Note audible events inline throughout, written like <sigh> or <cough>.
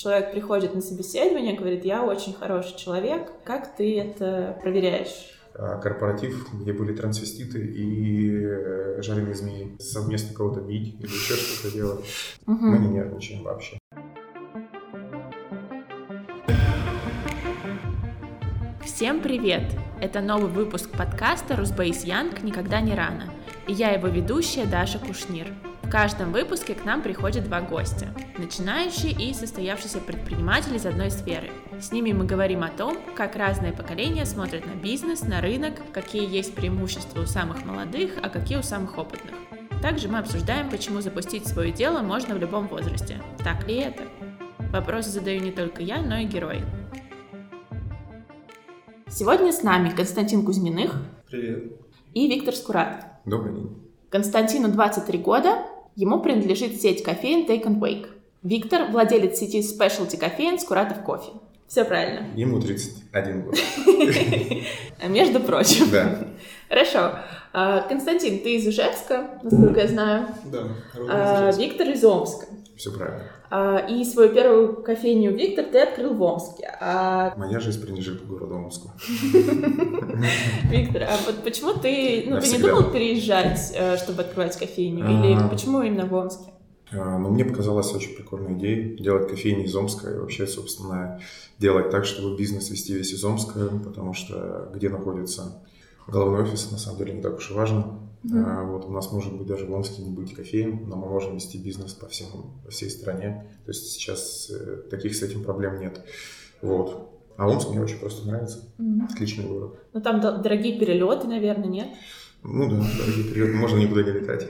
человек приходит на собеседование, говорит, я очень хороший человек, как ты это проверяешь? А, корпоратив, где были трансвеститы и э, жареные змеи. Совместно кого-то бить или еще что-то делать. Угу. Мы не нервничаем вообще. Всем привет! Это новый выпуск подкаста «Русбейс Янг. Никогда не рано». И я его ведущая Даша Кушнир. В каждом выпуске к нам приходят два гостя – начинающие и состоявшиеся предприниматели из одной сферы. С ними мы говорим о том, как разные поколения смотрят на бизнес, на рынок, какие есть преимущества у самых молодых, а какие у самых опытных. Также мы обсуждаем, почему запустить свое дело можно в любом возрасте. Так ли это? Вопросы задаю не только я, но и герой. Сегодня с нами Константин Кузьминых. Привет. И Виктор Скурат. Добрый день. Константину 23 года, Ему принадлежит сеть кофеин Take and Wake. Виктор – владелец сети Specialty кофеин Скуратов кофе. Все правильно. Ему 31 год. <laughs> Между прочим. Да. Хорошо. А, Константин, ты из Ижевска, насколько я знаю. Да. А, Виктор из Омска. Все правильно. А, и свою первую кофейню Виктор ты открыл в Омске. А... Моя жизнь принадлежит городу Омску. <laughs> Виктор, а вот почему ты, ну, ты не думал переезжать, э, чтобы открывать кофейню? Или а. почему именно в Омске? Ну, мне показалась очень прикольная идея делать кофейни из Омска и вообще, собственно, делать так, чтобы бизнес вести весь из Омска, потому что где находится головной офис, на самом деле, не так уж и важно. Mm-hmm. Вот у нас может быть даже в Омске не быть кофеем, но мы можем вести бизнес по, всем, по всей стране. То есть сейчас э, таких с этим проблем нет. Вот. А Омск мне очень просто нравится. Mm-hmm. Отличный город. Ну там дорогие перелеты, наверное, нет? Ну да, дорогие перелеты, можно никуда не летать.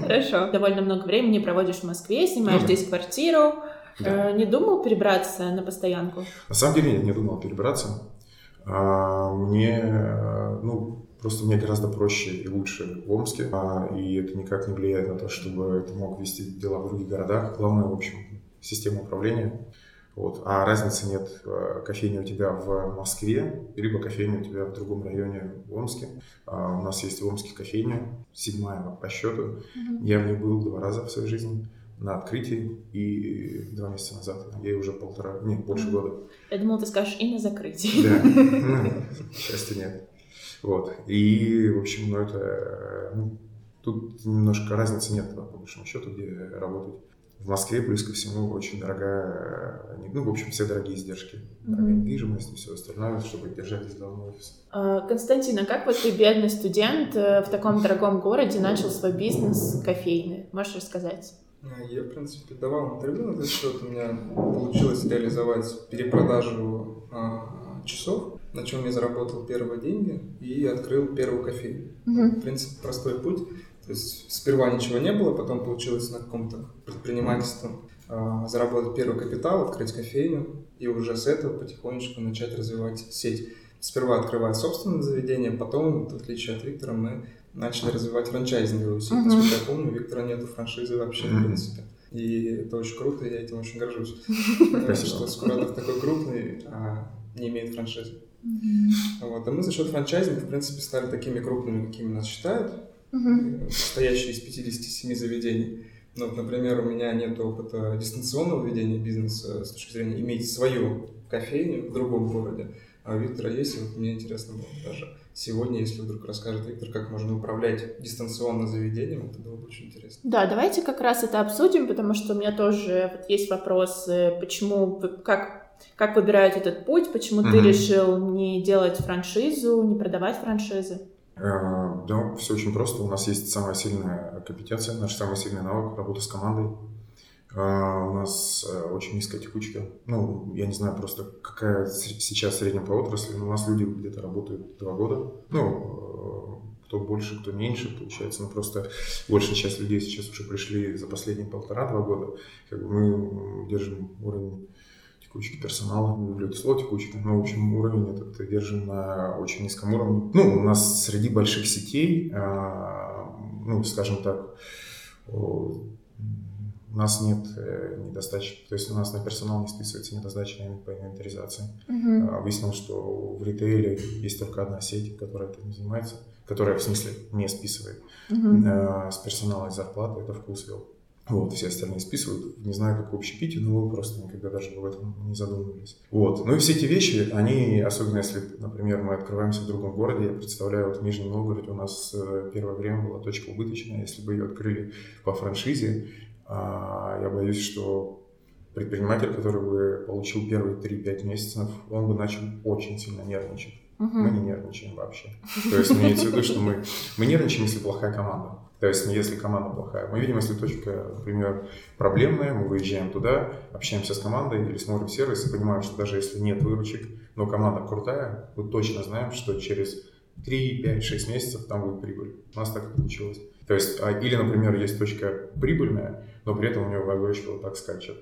Хорошо. Довольно много времени проводишь в Москве, снимаешь ну, здесь квартиру. Да. Э, не думал перебраться на постоянку? На самом деле нет, не думал перебраться. А, мне, э, ну, Просто мне гораздо проще и лучше в Омске, а, и это никак не влияет на то, чтобы ты мог вести дела в других городах. Главное, в общем, система управления. Вот. А разницы нет, э, кофейня у тебя в Москве, либо кофейня у тебя в другом районе в Омске. А у нас есть в Омске кофейня, седьмая по счету. Mm-hmm. Я в ней был два раза в своей жизни на открытии и два месяца назад. Ей уже полтора, нет, больше года. Я думал, ты скажешь и на закрытии. Да, <laughs> ну, счастья нет. Вот. И, в общем, ну это... Ну, тут немножко разницы нет, по большому счету, где работать. В Москве, плюс ко всему, очень дорогая, ну, в общем, все дорогие издержки. Дорогая mm-hmm. недвижимость и все остальное, чтобы держать здесь главный офис. Константин, а как вот ты, бедный студент, э, в таком дорогом городе начал свой бизнес кофейный? Можешь рассказать? Я, в принципе, давал интервью на этот счет. У меня получилось реализовать перепродажу а, часов на чем я заработал первые деньги и открыл первую кофейню. Угу. В принципе, простой путь. То есть сперва ничего не было, потом получилось на каком-то предпринимательстве э, заработать первый капитал, открыть кофейню и уже с этого потихонечку начать развивать сеть. Сперва открывая собственное заведение, потом, в отличие от Виктора, мы начали развивать франчайзинговую сеть. Насколько я помню, у Виктора нету франшизы вообще, uh-huh. в принципе. И это очень круто, я этим очень горжусь. Что Скуратов такой крупный, а не имеет франшизы. Mm-hmm. Вот. А мы за счет франчайзинга, в принципе, стали такими крупными, какими нас считают, mm-hmm. состоящие из 57 заведений. Ну, вот, например, у меня нет опыта дистанционного ведения бизнеса с точки зрения иметь свою кофейню в другом городе. А у Виктора есть, и вот мне интересно было даже сегодня, если вдруг расскажет Виктор, как можно управлять дистанционно заведением, это было бы очень интересно. Да, давайте как раз это обсудим, потому что у меня тоже вот есть вопрос, почему, как как выбирают этот путь? Почему mm-hmm. ты решил не делать франшизу, не продавать франшизы? Э, да, все очень просто. У нас есть самая сильная компетенция, наш самый сильный навык работа с командой. Э, у нас э, очень низкая текучка. Ну, я не знаю просто, какая сейчас средняя по отрасли, но у нас люди где-то работают два года. Ну, кто больше, кто меньше, получается. Но просто большая часть людей сейчас уже пришли за последние полтора-два года. Как бы мы держим уровень текучки персонала, не люблю это слово текучка, но, в общем, уровень этот держим на очень низком уровне. Ну, у нас среди больших сетей, а, ну, скажем так, у нас нет э, недостаточно, то есть у нас на персонал не списывается недостаточно по инвентаризации. Uh-huh. Выяснилось, что в ритейле есть только одна сеть, которая этим занимается, которая, в смысле, не списывает uh-huh. с персонала и зарплаты, это вкусвилл. Вот, все остальные списывают. Не знаю, как в общепите, но мы просто никогда даже об этом не задумывались. Вот. Ну и все эти вещи, они, особенно если, например, мы открываемся в другом городе, я представляю, вот в Нижнем Новгороде у нас э, первое время была точка убыточная, если бы ее открыли по франшизе, я боюсь, что предприниматель, который бы получил первые 3-5 месяцев, он бы начал очень сильно нервничать. Угу. Мы не нервничаем вообще. То есть имеется в виду, что мы, мы нервничаем, если плохая команда. То есть не если команда плохая. Мы видим, если точка, например, проблемная, мы выезжаем туда, общаемся с командой или смотрим сервис и понимаем, что даже если нет выручек, но команда крутая, мы точно знаем, что через 3, 5, 6 месяцев там будет прибыль. У нас так и получилось. То есть, а, или, например, есть точка прибыльная, но при этом у него выручка вот так скачет.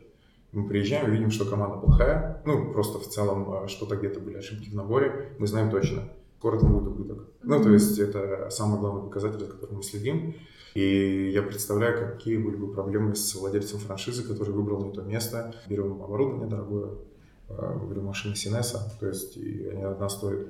Мы приезжаем, видим, что команда плохая, ну, просто в целом а, что-то где-то были ошибки в наборе, мы знаем точно, скоро там будет убыток. Ну, то есть это самый главный показатель, за которым мы следим. И я представляю, какие были бы проблемы с владельцем франшизы, который выбрал не то место. Берем оборудование дорогое, а, берем машины Синеса, то есть и они одна стоит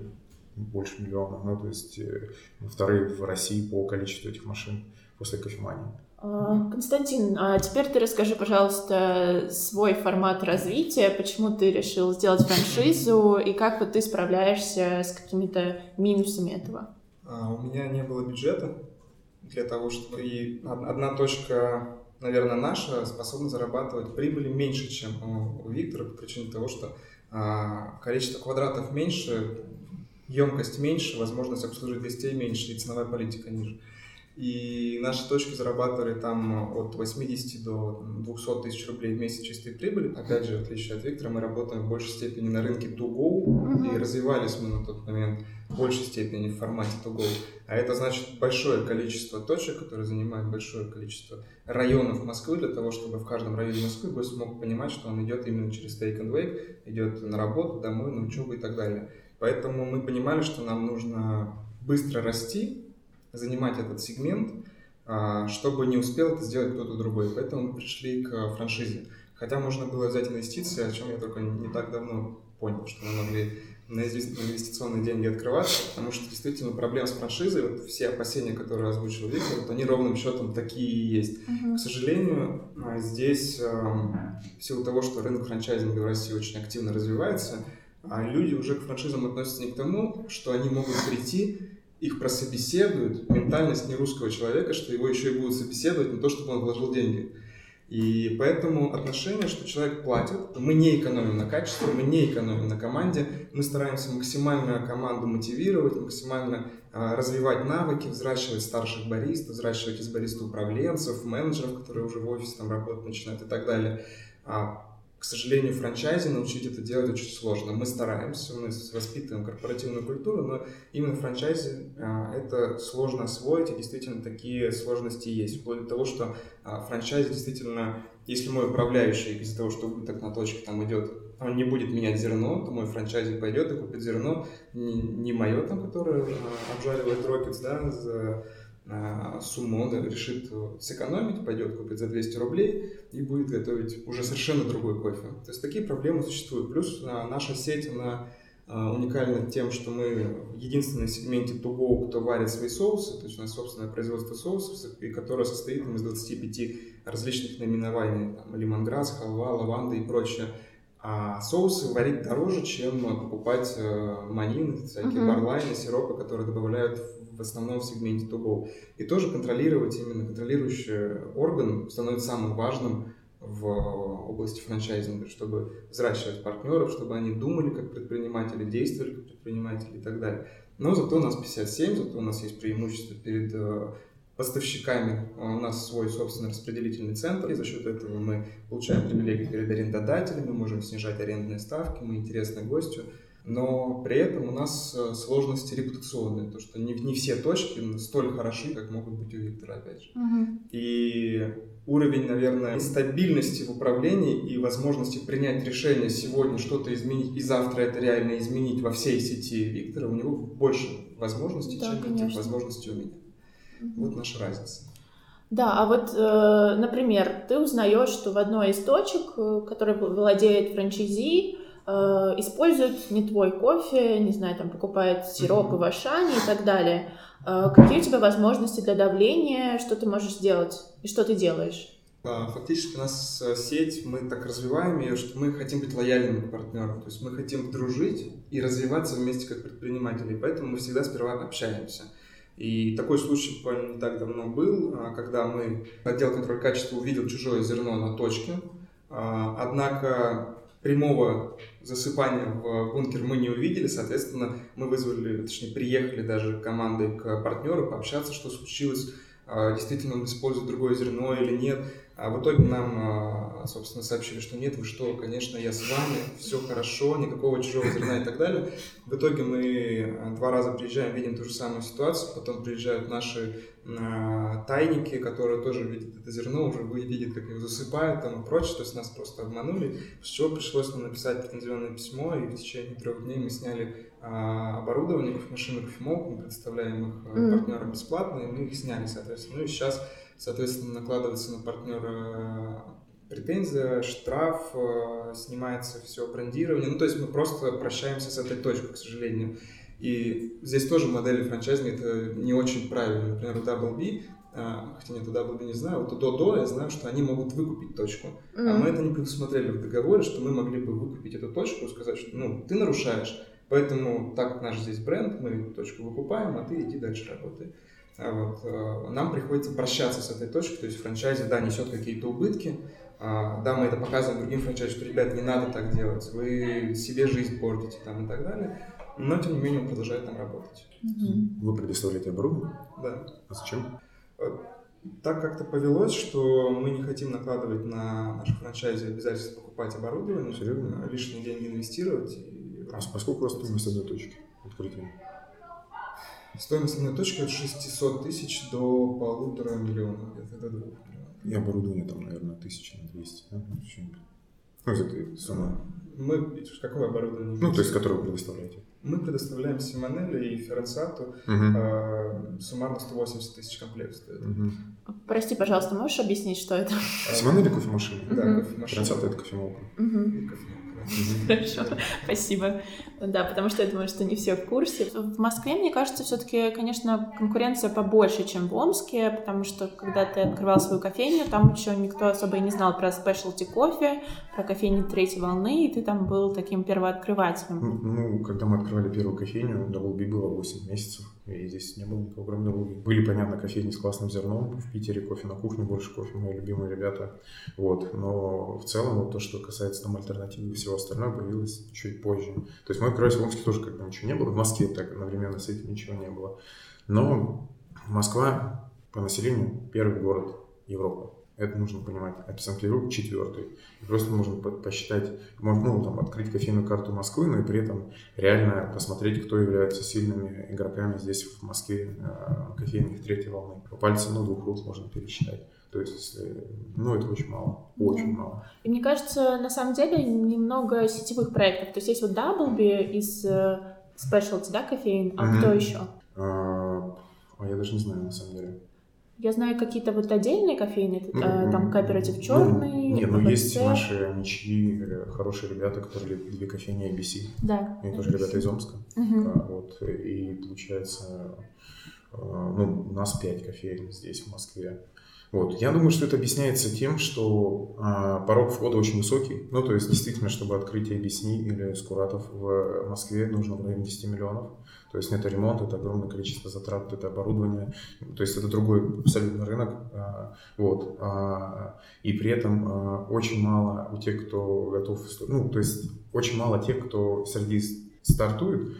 больше миллиона. Ну, то есть э, вторые в России по количеству этих машин после кофемании. А, Константин, а теперь ты расскажи, пожалуйста, свой формат развития, почему ты решил сделать франшизу и как вот ты справляешься с какими-то минусами этого? А, у меня не было бюджета для того, чтобы и одна точка, наверное, наша способна зарабатывать прибыли меньше, чем у Виктора, по причине того, что количество квадратов меньше, емкость меньше, возможность обслужить гостей меньше и ценовая политика ниже. И наши точки зарабатывали там от 80 до 200 тысяч рублей в месяц чистой прибыли. Опять же, в отличие от Виктора, мы работаем в большей степени на рынке to go, uh-huh. и развивались мы на тот момент в большей степени в формате to go. А это значит большое количество точек, которые занимают большое количество районов Москвы, для того, чтобы в каждом районе Москвы гость мог понимать, что он идет именно через take and wake, идет на работу, домой, на учебу и так далее. Поэтому мы понимали, что нам нужно быстро расти, занимать этот сегмент, а, чтобы не успел это сделать кто-то другой. Поэтому мы пришли к франшизе. Хотя можно было взять инвестиции, о чем я только не так давно понял, что мы могли на инвестиционные деньги открываться, потому что действительно проблема с франшизой, вот все опасения, которые озвучил Виктор, вот они ровным счетом такие и есть. Uh-huh. К сожалению, а, здесь в силу того, что рынок франчайзинга в России очень активно развивается, а люди уже к франшизам относятся не к тому, что они могут прийти их прособеседуют, ментальность не русского человека, что его еще и будут собеседовать на то, чтобы он вложил деньги. И поэтому отношение, что человек платит, мы не экономим на качестве, мы не экономим на команде, мы стараемся максимально команду мотивировать, максимально а, развивать навыки, взращивать старших баристов, взращивать из бариста управленцев, менеджеров, которые уже в офисе там работать начинают и так далее. А к сожалению, франчайзе научить это делать очень сложно. Мы стараемся, мы воспитываем корпоративную культуру, но именно франчайзе а, это сложно освоить, и действительно такие сложности есть. Вплоть до того, что а, франчайзе действительно, если мой управляющий из-за того, что убыток на точке там идет, он не будет менять зерно, то мой франчайзи пойдет и купит зерно не, не мое там, которое а, обжаривает Rockets, да, за сумму, он решит сэкономить, пойдет купить за 200 рублей и будет готовить уже совершенно другой кофе. То есть такие проблемы существуют. Плюс а, наша сеть, она а, уникальна тем, что мы в сегменте to кто варит свои соусы, то есть у нас собственное производство соусов, и которое состоит из 25 различных наименований, там, лимонграсс, халва, лаванда и прочее. А соусы варить дороже, чем покупать э, манины, всякие uh-huh. барлайны, сиропы, которые добавляют в основном в сегменте to. И тоже контролировать, именно контролирующий орган становится самым важным в области франчайзинга, чтобы взращивать партнеров, чтобы они думали как предприниматели, действовали как предприниматели и так далее. Но зато у нас 57, зато у нас есть преимущество перед э, поставщиками. У нас свой собственный распределительный центр, и за счет этого мы получаем привилегии перед арендодателями, можем снижать арендные ставки, мы интересны гостю но при этом у нас э, сложности репутационные, то что не, не все точки столь хороши, как могут быть у Виктора, опять же. Угу. И уровень, наверное, стабильности в управлении и возможности принять решение сегодня что-то изменить и завтра это реально изменить во всей сети Виктора, у него больше возможностей, да, чем конечно. возможностей у меня. Угу. Вот наша разница. Да, а вот, э, например, ты узнаешь, что в одной из точек, э, которой владеет франчайзи, используют не твой кофе, не знаю, там покупают сиропы в Ашане и так далее. Э, какие у тебя возможности для давления, что ты можешь сделать и что ты делаешь? Фактически у нас э, сеть, мы так развиваем ее, что мы хотим быть лояльными к партнерам. То есть мы хотим дружить и развиваться вместе как предприниматели. Поэтому мы всегда сперва общаемся. И такой случай буквально не так давно был, а, когда мы, отдел контроля качества увидел чужое зерно на точке. А, однако прямого засыпания в бункер мы не увидели, соответственно, мы вызвали, точнее, приехали даже командой к партнеру пообщаться, что случилось, а, действительно он использует другое зерно или нет. А в итоге нам, а, собственно, сообщили, что нет, вы что, конечно, я с вами, все хорошо, никакого чужого зерна и так далее. В итоге мы а, два раза приезжаем, видим ту же самую ситуацию, потом приезжают наши а, тайники, которые тоже видят это зерно, уже видят, как его засыпают там и прочее, то есть нас просто обманули, с чего пришлось нам написать претензионное письмо, и в течение трех дней мы сняли оборудование, кофемашину, кофемолку, мы предоставляем их партнерам бесплатно, и мы их сняли, соответственно. Ну и сейчас соответственно, накладывается на партнера претензия, штраф, э, снимается все брендирование. Ну, то есть мы просто прощаемся с этой точкой, к сожалению. И здесь тоже модели франчайзинга это не очень правильно. Например, у Double B, э, хотя нет, у Double B не знаю, вот у Додо я знаю, что они могут выкупить точку. Mm-hmm. А мы это не предусмотрели в договоре, что мы могли бы выкупить эту точку и сказать, что ну, ты нарушаешь. Поэтому, так как наш здесь бренд, мы точку выкупаем, а ты иди дальше работай. А вот. Э, нам приходится прощаться с этой точкой, то есть франчайзи, да, несет какие-то убытки, а, да, мы это показываем другим франчайзи, что, ребят, не надо так делать, вы себе жизнь портите там и так далее, но, тем не менее, он продолжает там работать. Вы предоставляете оборудование? Да. А зачем? Э, так как-то повелось, что мы не хотим накладывать на наши франчайзи обязательства покупать оборудование, Серьезно? лишние деньги инвестировать. И... А поскольку у вас стоимость одной точки открытия? Стоимость одной точки от 600 тысяч до полутора миллионов, где-то до двух миллионов. И оборудование там, наверное, тысячи на 200, да? Ну, из этой суммы. Мы, какое оборудование? Ну, то есть, которое вы предоставляете? Мы предоставляем Симонелли и Ференцату. Угу. Э, суммарно 180 тысяч комплект стоит. Угу. Прости, пожалуйста, можешь объяснить, что это? Симонелли кофемашина? Да, кофемашина. Ференцата – это кофемолка. Угу. Хорошо, спасибо. Да, потому что я думаю, что не все в курсе. В Москве, мне кажется, все-таки, конечно, конкуренция побольше, чем в Омске, потому что когда ты открывал свою кофейню, там еще никто особо и не знал про спешлти кофе, про кофейни третьей волны, и ты там был таким первооткрывателем. Ну, когда мы открывали первую кофейню, Double B было 8 месяцев, и здесь не было Double B. Были, понятно, кофейни с классным зерном, в Питере кофе на кухне, больше кофе, мои любимые ребята, вот, но в целом вот то, что касается там альтернативы и всего остального, появилось чуть позже. То есть мы открылись в Омске тоже как бы ничего не было, в Москве так одновременно с этим ничего не было. Но Москва по населению первый город Европы. Это нужно понимать. А Санкт-Петербург четвертый. И просто можно посчитать, можно ну, там, открыть кофейную карту Москвы, но и при этом реально посмотреть, кто является сильными игроками здесь в Москве э, кофейных третьей волны. По пальцам, ну, двух рук можно пересчитать. То есть, ну, это очень мало, очень да. мало. И мне кажется, на самом деле, немного сетевых проектов. То есть, есть вот Doubleby из э, Specialty, да, кофеин, а mm-hmm. кто еще? А, а я даже не знаю, на самом деле. Я знаю какие-то вот отдельные кофейни, ну, э, там кооператив черный. Ну, нет, ну есть наши ничьи э, хорошие ребята, которые две кофейни ABC. Да. Они тоже ребята из Омска. Угу. А, вот, и получается, э, ну, у нас пять кофеин здесь, в Москве. Вот. Я думаю, что это объясняется тем, что а, порог входа очень высокий. Ну, то есть, действительно, чтобы открыть ABC или Скуратов в Москве, нужно в районе 10 миллионов. То есть, это ремонт, это огромное количество затрат, это оборудование. То есть, это другой абсолютно рынок. А, вот. А, и при этом а, очень мало у тех, кто готов... Ну, то есть, очень мало тех, кто среди стартует,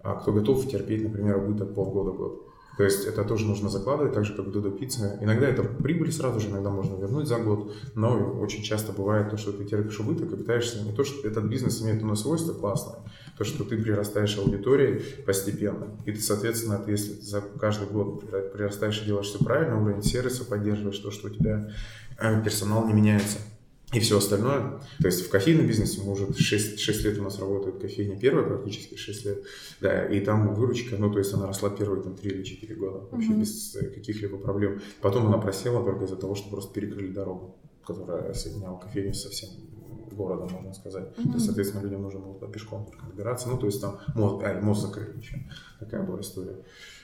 а, кто готов терпеть, например, убыток полгода-год. То есть это тоже нужно закладывать, так же как в Додо Пицце. Иногда это прибыль сразу же, иногда можно вернуть за год, но очень часто бывает то, что ты терпишь убыток и пытаешься не то, что этот бизнес имеет иное свойство классное, то, что ты прирастаешь аудиторией постепенно. И ты, соответственно, ты, если за каждый год прирастаешь и делаешь все правильно, уровень сервиса поддерживаешь, то, что у тебя э, персонал не меняется, и все остальное. То есть в кофейном бизнесе мы уже 6, 6 лет у нас работает кофейня первая, практически 6 лет. Да, и там выручка, ну, то есть она росла первые там 3 или 4 года вообще mm-hmm. без каких-либо проблем. Потом она просела только из-за того, что просто перекрыли дорогу, которая соединяла кофейню со всем города, можно сказать. Mm-hmm. То есть, соответственно, людям нужно было пешком добираться. Ну, то есть там мост, а, мост закрыли еще. Такая была история.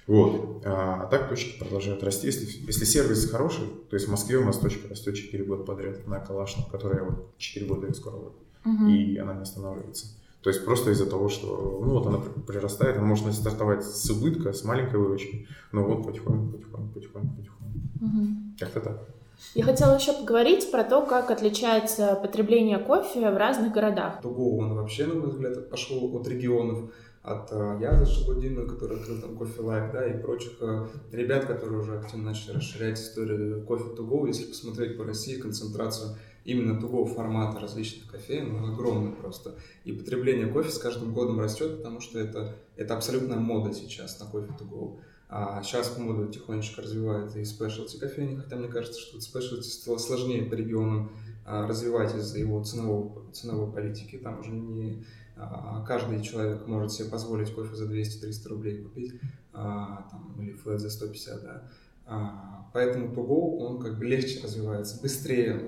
Вот. А, а так точки продолжают расти. Если, если сервис хороший, то есть в Москве у нас точка растет 4 года подряд на Калашном, которая вот 4 года и скоро будет. Угу. И она не останавливается. То есть просто из-за того, что ну вот она прирастает, она может стартовать с убытка, с маленькой выручки, но вот потихоньку, потихоньку, потихоньку, потихоньку. Угу. Как-то так. Я хотела еще поговорить про то, как отличается потребление кофе в разных городах. Туго он вообще, на мой взгляд, пошел от регионов от э, Яза Шабудина, который открыл там кофе лайк, да, и прочих э, ребят, которые уже активно начали расширять историю кофе туго. Если посмотреть по России, концентрацию именно тугого формата различных кофеин ну, огромный просто. И потребление кофе с каждым годом растет, потому что это, это абсолютная мода сейчас на кофе туго. А сейчас мода тихонечко развивает и спешлти кофейни, хотя мне кажется, что спешлти стало сложнее по регионам развивать из-за его ценового, ценовой политики. Там уже не а, каждый человек может себе позволить кофе за 200-300 рублей купить, а, там, или флэт за 150, да. А, поэтому Туго, он как бы легче развивается, быстрее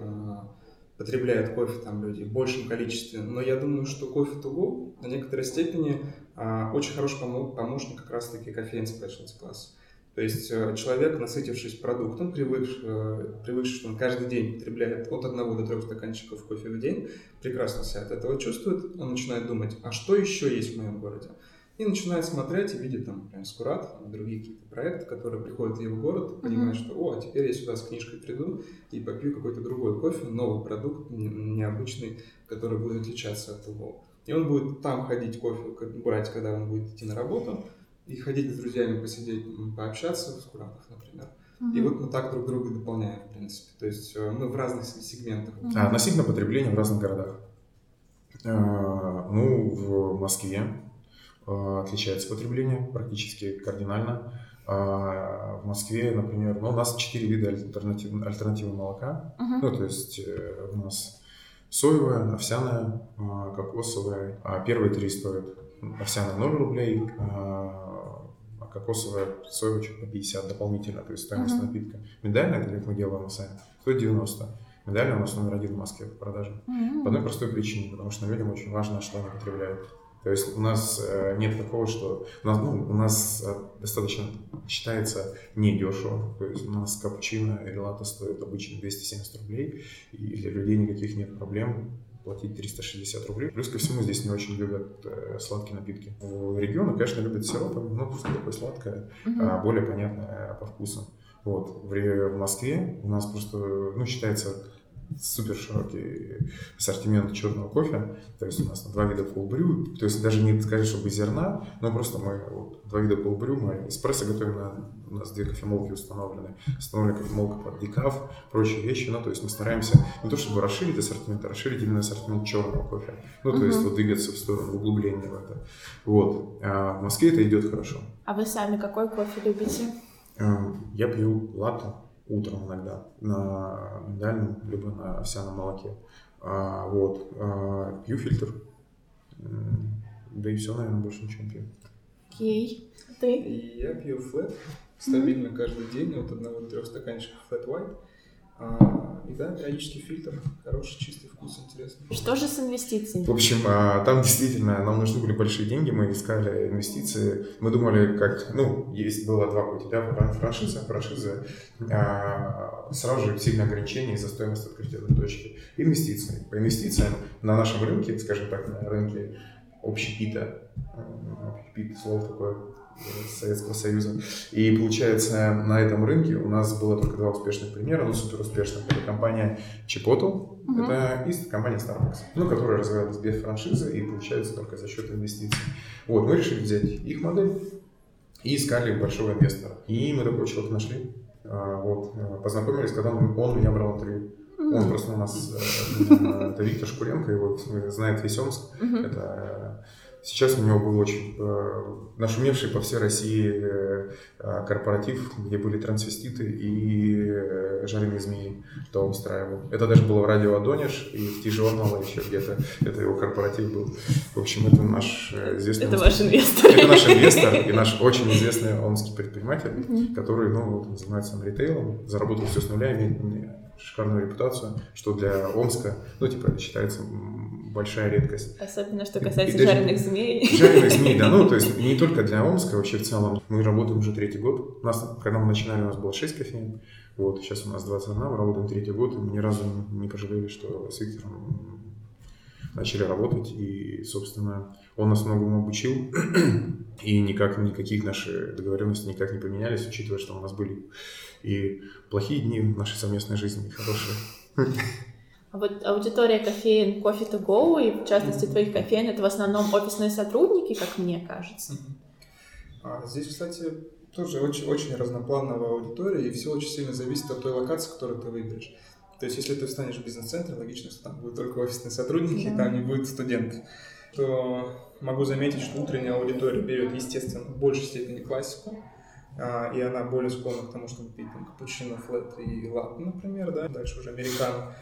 потребляют кофе там люди в большем количестве. Но я думаю, что кофе Туго на некоторой степени очень хороший помощник как раз-таки кофеин specialty класса. То есть э, человек, насытившись продуктом, привыкший, э, привыкший, что он каждый день потребляет от одного до трех стаканчиков кофе в день, прекрасно себя от этого чувствует, он начинает думать, а что еще есть в моем городе? И начинает смотреть и видит там, например, Скурат, другие какие-то проекты, которые приходят в его город, понимает, mm-hmm. что, о, а теперь я сюда с книжкой приду и попью какой-то другой кофе, новый продукт, необычный, который будет отличаться от того. И он будет там ходить кофе брать, когда он будет идти на работу, и ходить с друзьями посидеть, пообщаться в Скуратах, например. Угу. И вот мы так друг друга дополняем, в принципе. То есть э, мы в разных сегментах. А относительно потребления в разных городах. А, ну, в Москве а, отличается потребление практически кардинально. А, в Москве, например, ну, у нас четыре вида альтернатив, альтернативы молока. Uh-huh. Ну, то есть э, у нас соевое, овсяное, кокосовое. А первые три стоят овсяное 0 рублей, кокосовая, соевая чуть по 50 дополнительно, то есть стоимость uh-huh. напитка. Медальная, это как мы делаем сами, стоит 90. Медальная у нас номер один в Москве в продаже. Uh-huh. По одной простой причине, потому что людям очень важно, что они потребляют. То есть у нас э, нет такого, что у нас, ну, у нас э, достаточно считается недешево. То есть у нас капучино и латте стоит обычно 270 рублей, и для людей никаких нет проблем платить 360 рублей. Плюс ко всему здесь не очень любят э, сладкие напитки. В регионе, конечно, любят сиропом, но просто такое сладкое, угу. а более понятное по вкусу. Вот. В, в Москве у нас просто, ну, считается супер широкий ассортимент черного кофе. То есть у нас два вида полбрю. То есть даже не сказать, чтобы зерна, но просто мы вот, два вида полбрю. Мы эспрессо готовим на у нас две кофемолки установлены. Установлена кофемолка под декаф, прочие вещи. Ну, то есть мы стараемся не то чтобы расширить ассортимент, а расширить именно ассортимент черного кофе. Ну, то uh-huh. есть вот двигаться в сторону углубления в это. Вот. А в Москве это идет хорошо. А вы сами какой кофе любите? Эм, я пью латте утром иногда на миндальном, либо на овсяном молоке. А, вот. А, пью фильтр. Да и все, наверное, больше ничего не пью. Окей. Ты? Я пью флэт стабильно mm-hmm. каждый день от одного до трех стаканчиков flat white. А, и да, периодически фильтр, хороший, чистый вкус, интересный. Что же с инвестициями? В общем, а, там действительно нам нужны были большие деньги, мы искали инвестиции. Мы думали, как, ну, есть было два пути, да, франшиза, франшиза, а, сразу же сильные ограничения из-за стоимости открытия этой точки. Инвестиции. По инвестициям на нашем рынке, скажем так, на рынке общепита, общепит, слово такое Советского Союза. И получается, на этом рынке у нас было только два успешных примера, ну супер успешных. Это компания Chipotle, uh-huh. это и компания Starbucks, ну, которая развивалась без франшизы и получается только за счет инвестиций. Вот, мы решили взять их модель и искали большого инвестора. И мы такого человека нашли. А, вот, э, познакомились, когда он, он меня брал интервью. Он просто у нас, э, это Виктор Шкуренко, его знает весь Омск. Это Сейчас у него был очень э, нашумевший по всей России э, корпоратив, где были трансвеститы и э, жареные змеи, кто устраивал. Это даже было в радио Адониш и в Ти-журнала еще где-то. Это его корпоратив был. В общем, это наш известный... Это ваш инвестор. Это наш инвестор и наш очень известный омский предприниматель, который ну, занимается ритейлом, заработал все с нуля, имеет шикарную репутацию, что для Омска, ну, типа, считается большая редкость. Особенно, что касается и, и жареных змей. Жареных змей, да, ну, то <laughs> есть не только для Омска, вообще в целом. Мы работаем уже третий год. У нас, когда мы начинали, у нас было 6 кофеин, вот, сейчас у нас 21, мы работаем третий год, и мы ни разу не пожалели, что с Виктором начали работать, и, собственно, он нас многому обучил, <clears throat> и никак, никаких наши договоренности никак не поменялись, учитывая, что у нас были и плохие дни в нашей совместной жизни, и хорошие. <laughs> Вот аудитория кофеин Coffee to Go, и в частности твоих кофеин, это в основном офисные сотрудники, как мне кажется. А здесь, кстати, тоже очень, очень разноплановая аудитория, и все очень сильно зависит от той локации, которую ты выберешь. То есть, если ты встанешь в бизнес-центре, логично, что там будут только офисные сотрудники, да. там не будет студентов. То могу заметить, что утренняя аудитория берет, естественно, в большей степени классику, а, и она более склонна к тому, чтобы пить там капучино, флет и латте, например, да, дальше уже американо.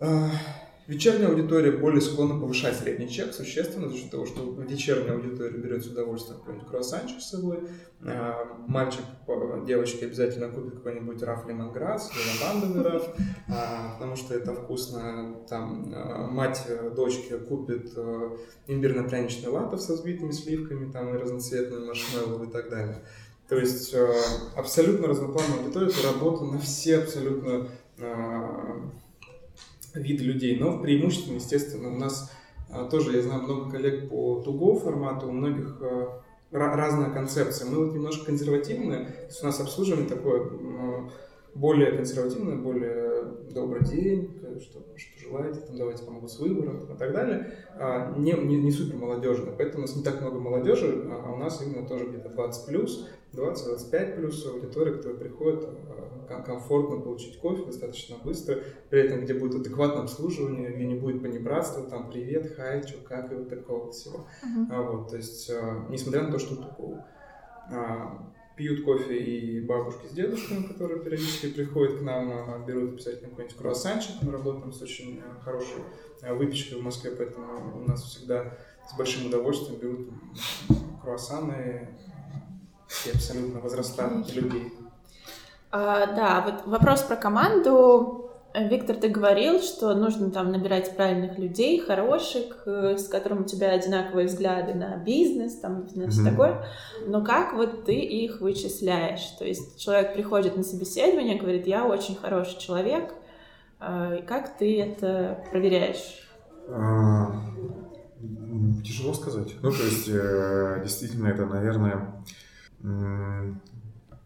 А, вечерняя аудитория более склонна повышать средний чек существенно за счет того, что вечерняя аудитория берет с удовольствием какой-нибудь круассанчик с собой. А, мальчик, девочки обязательно купит какой-нибудь раф лемонграсс или лавандовый раф, а, потому что это вкусно. Там мать дочки купит имбирно-пряничный латте со взбитыми сливками там, и разноцветными маршмеллоу и так далее. То есть абсолютно разноплановая аудитория, это работа на все абсолютно виды людей, но преимущественно, естественно, у нас а, тоже, я знаю много коллег по туго формату, у многих а, разная концепция. Мы вот немножко консервативные, то есть у нас обслуживание такое более консервативное, более добрый день, что, что желаете, там, давайте помогу с выбором и так далее, а, не, не, не супер молодежно. Поэтому у нас не так много молодежи, а у нас именно тоже где-то 20 плюс, 20-25 плюс аудитория, которая приходит комфортно получить кофе достаточно быстро, при этом где будет адекватное обслуживание, где не будет понебратства, там привет, хай, что, как и вот такого всего. Uh-huh. А, вот, то есть, а, несмотря на то, что тупого. А, пьют кофе и бабушки с дедушками, которые периодически приходят к нам, а, берут обязательно какой-нибудь круассанчик. Мы работаем с очень а, хорошей а, выпечкой в Москве, поэтому у нас всегда с большим удовольствием берут круассаны все абсолютно возраста людей. А, да, вот вопрос про команду. Виктор, ты говорил, что нужно там набирать правильных людей, хороших, э, с которыми у тебя одинаковые взгляды на бизнес, там, на все mm-hmm. такое. Но как вот ты их вычисляешь? То есть человек приходит на собеседование, говорит, я очень хороший человек. А, как ты это проверяешь? А, тяжело сказать. Ну, то есть, э, действительно, это, наверное,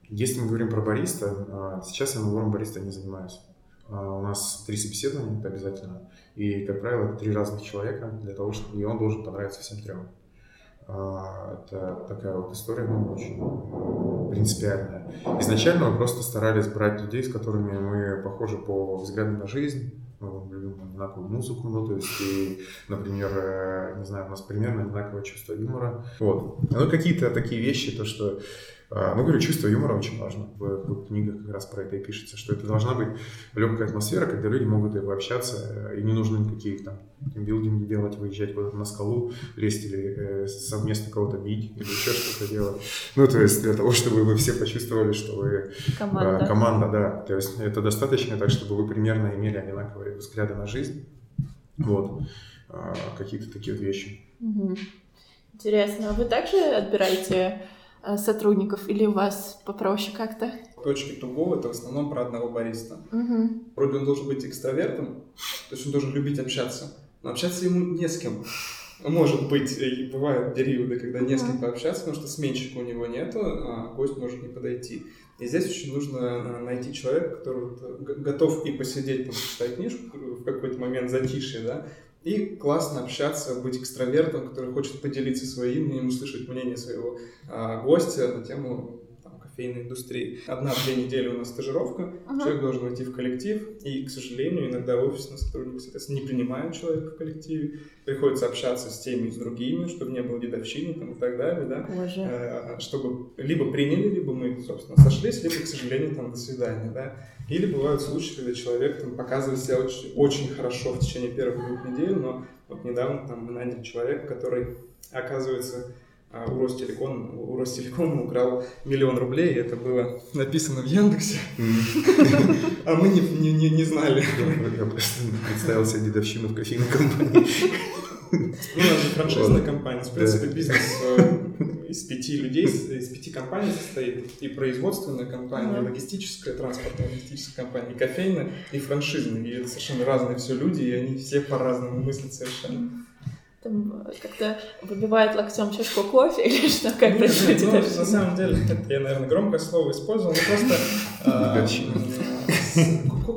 если мы говорим про бариста, а, сейчас я набором бариста не занимаюсь. А, у нас три собеседования, это обязательно. И, как правило, три разных человека для того, чтобы и он должен понравиться всем трем. А, это такая вот история, ну, очень принципиальная. Изначально мы просто старались брать людей, с которыми мы похожи по взгляду на жизнь, мы любим одинаковую музыку, ну, то есть, и, например, э, не знаю, у нас примерно одинаковое чувство юмора. Вот. Ну, какие-то такие вещи, то, что а, ну, говорю, чувство юмора очень важно. В, книгах как раз про это и пишется, что это должна быть легкая атмосфера, когда люди могут общаться, и не нужно никаких там билдинги делать, выезжать куда-то на скалу, лезть или э, совместно кого-то бить, или еще что-то делать. Ну, то есть для того, чтобы вы все почувствовали, что вы команда. Э, команда, да. То есть это достаточно так, чтобы вы примерно имели одинаковые взгляды на жизнь. Вот. Э, какие-то такие вот вещи. Интересно. А вы также отбираете Э, сотрудников, или у вас попроще как-то? Точки Туго — это в основном про одного бариста. Угу. Вроде он должен быть экстравертом, то есть он должен любить общаться, но общаться ему не с кем. Может быть, и бывают периоды, когда не с кем пообщаться, потому что сменщика у него нету, а гость может не подойти. И здесь очень нужно э, найти человека, который готов и посидеть, там, почитать книжку в какой-то момент затишье, да, и классно общаться, быть экстравертом, который хочет поделиться своим мнением, услышать мнение своего а, гостя на тему там, кофейной индустрии. Одна-две недели у нас стажировка, ага. человек должен войти в коллектив, и, к сожалению, иногда офисные сотрудники, соответственно, не принимают человека в коллективе, приходится общаться с теми и с другими, чтобы не было дедовщины там, и так далее, да, Боже. А, чтобы либо приняли, либо мы, собственно, сошлись, либо, к сожалению, там, до свидания, да. Или бывают случаи, когда человек там, показывает себя очень, очень хорошо в течение первых двух недель, но вот недавно там мы наняли человека, который, оказывается, а у Ростелеком, у Ростелекома украл миллион рублей, это было написано в Яндексе, <laughs> а мы не знали. Я просто представил себе дедовщину в кофейной компании. Ну, у нас же франшизная компания, в принципе, бизнес э, из пяти людей, из пяти компаний состоит. И производственная компания, и логистическая, транспортная логистическая компания, и кофейная, и франшизная. И это совершенно разные все люди, и они все по-разному мыслят совершенно там э, как-то выбивает локтем чашку кофе <laughs> или что, как происходит? Ну, на самом деле, это я, наверное, громкое слово использовал, но просто <laughs> а,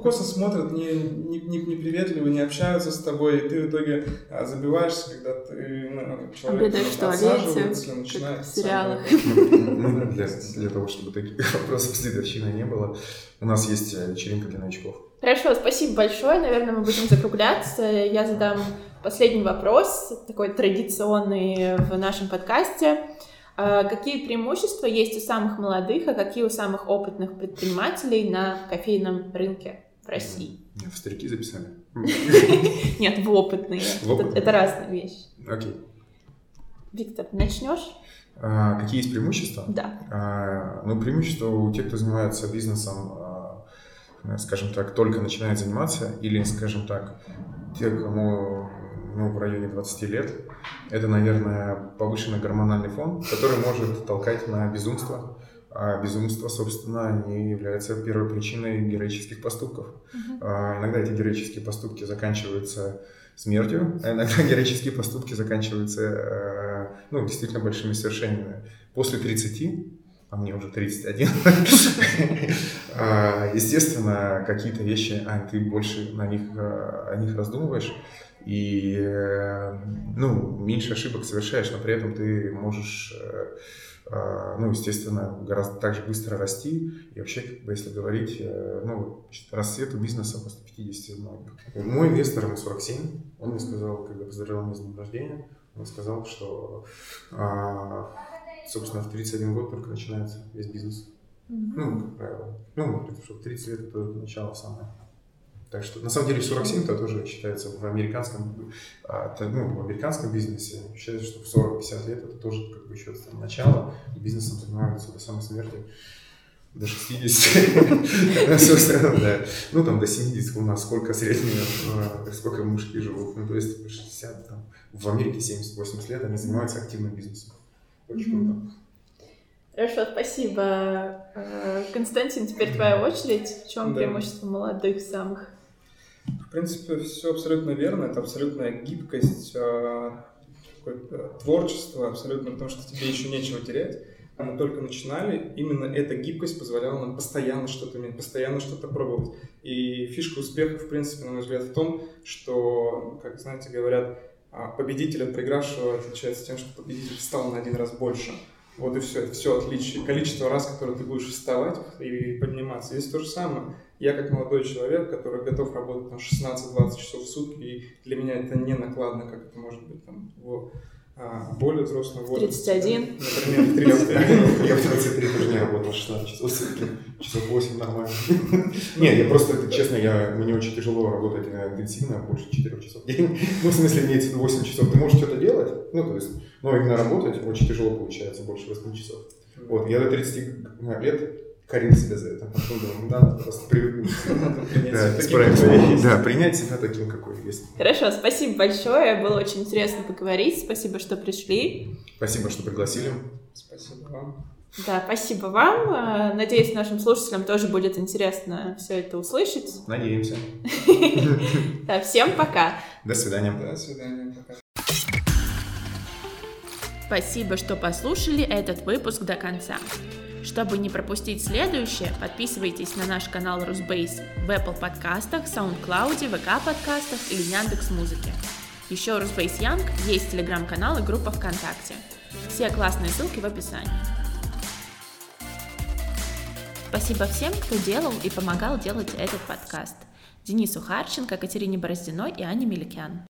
косо смотрят, не, не, не, не приветливы, не общаются с тобой, и ты в итоге а, забиваешься, когда ты ну, человек отсаживается, начинает... в сериалах. Ну, для, для того, чтобы таких <laughs> вопросов с дедовщиной не было, у нас есть э, вечеринка для новичков. Хорошо, спасибо большое. Наверное, мы будем закругляться. Я задам последний вопрос, такой традиционный в нашем подкасте. А, какие преимущества есть у самых молодых, а какие у самых опытных предпринимателей на кофейном рынке в России? В старики записали? <laughs> Нет, в опытные. Это разные вещи. Окей. Виктор, начнешь? А, какие есть преимущества? Да. А, ну, преимущества у тех, кто занимается бизнесом, скажем так, только начинает заниматься, или, скажем так, те, кому ну, в районе 20 лет, это, наверное, повышенный гормональный фон, который может толкать на безумство. А безумство, собственно, не является первой причиной героических поступков. Uh-huh. А, иногда эти героические поступки заканчиваются смертью, а иногда <laughs> героические поступки заканчиваются, э, ну, действительно большими совершениями. После 30 а мне уже 31. <laughs> А, естественно, какие-то вещи, а ты больше на них, э, о них раздумываешь, и, э, ну, меньше ошибок совершаешь, но при этом ты можешь, э, э, ну, естественно, гораздо так же быстро расти. И вообще, как бы, если говорить, ну, расцвету бизнеса после 50 многих. Мой инвестор, ему 47, он мне сказал, когда поздравил меня с днем рождения, он сказал, что, собственно, в 31 год только начинается весь бизнес. Mm-hmm. Ну, как правило. Ну, что 30 лет это только начало самое. Так что, на самом деле, 47 это тоже считается в американском, а, ну, в американском бизнесе. Считается, что в 40-50 лет это тоже как бы еще там, начало, бизнесом занимаются до самой смерти до 60, собственно, <laughs> да. Ну, там, до 70 у нас сколько среднего, а, сколько мужики живут. Ну, то есть 60, там, в Америке 70-80 лет они занимаются активным бизнесом. Очень круто. Хорошо, спасибо. Э, Константин, теперь твоя очередь. В чем да. преимущество молодых самых? В принципе, все абсолютно верно. Это абсолютная гибкость, а, творчество, абсолютно, потому что тебе еще нечего терять. Мы только начинали, именно эта гибкость позволяла нам постоянно что-то иметь, постоянно что-то пробовать. И фишка успеха, в принципе, на мой взгляд, в том, что, как знаете, говорят, а, победитель от проигравшего отличается тем, что победитель встал на один раз больше. Вот и все, это все отличие. Количество раз, которое ты будешь вставать и подниматься. Здесь то же самое. Я как молодой человек, который готов работать на 16-20 часов в сутки, и для меня это не накладно, как это может быть там в более взрослом возрасте. 31. Например, в 31. Я в 23 тоже не работал 16 часов в сутки, часов 8 нормально. Не, я просто, честно, я, мне очень тяжело работать интенсивно, больше 4 часов в день. <laughs> Ну, в смысле, имеется в виду 8 часов. Ты можешь что-то делать, ну, то есть, но именно работать очень тяжело получается, больше 8 часов. Вот, я до 30 лет корил себя за это. Потом думаю, да, надо просто привыкнуть. <laughs> Да, принять себя таким, какой есть. Хорошо, спасибо большое. Было очень интересно поговорить. Спасибо, что пришли. Спасибо, что пригласили. Спасибо вам. Да, спасибо вам. Надеюсь, нашим слушателям тоже будет интересно все это услышать. <laughs> Надеемся. Да, всем пока. До свидания. До свидания. Пока. Спасибо, что послушали этот выпуск до конца. Чтобы не пропустить следующее, подписывайтесь на наш канал Русбейс в Apple подкастах, SoundCloud, VK подкастах или Яндекс Музыке. Еще Русбейс Янг есть телеграм-канал и группа ВКонтакте. Все классные ссылки в описании. Спасибо всем, кто делал и помогал делать этот подкаст. Денису Харченко, Катерине Бороздиной и Ане Меликян.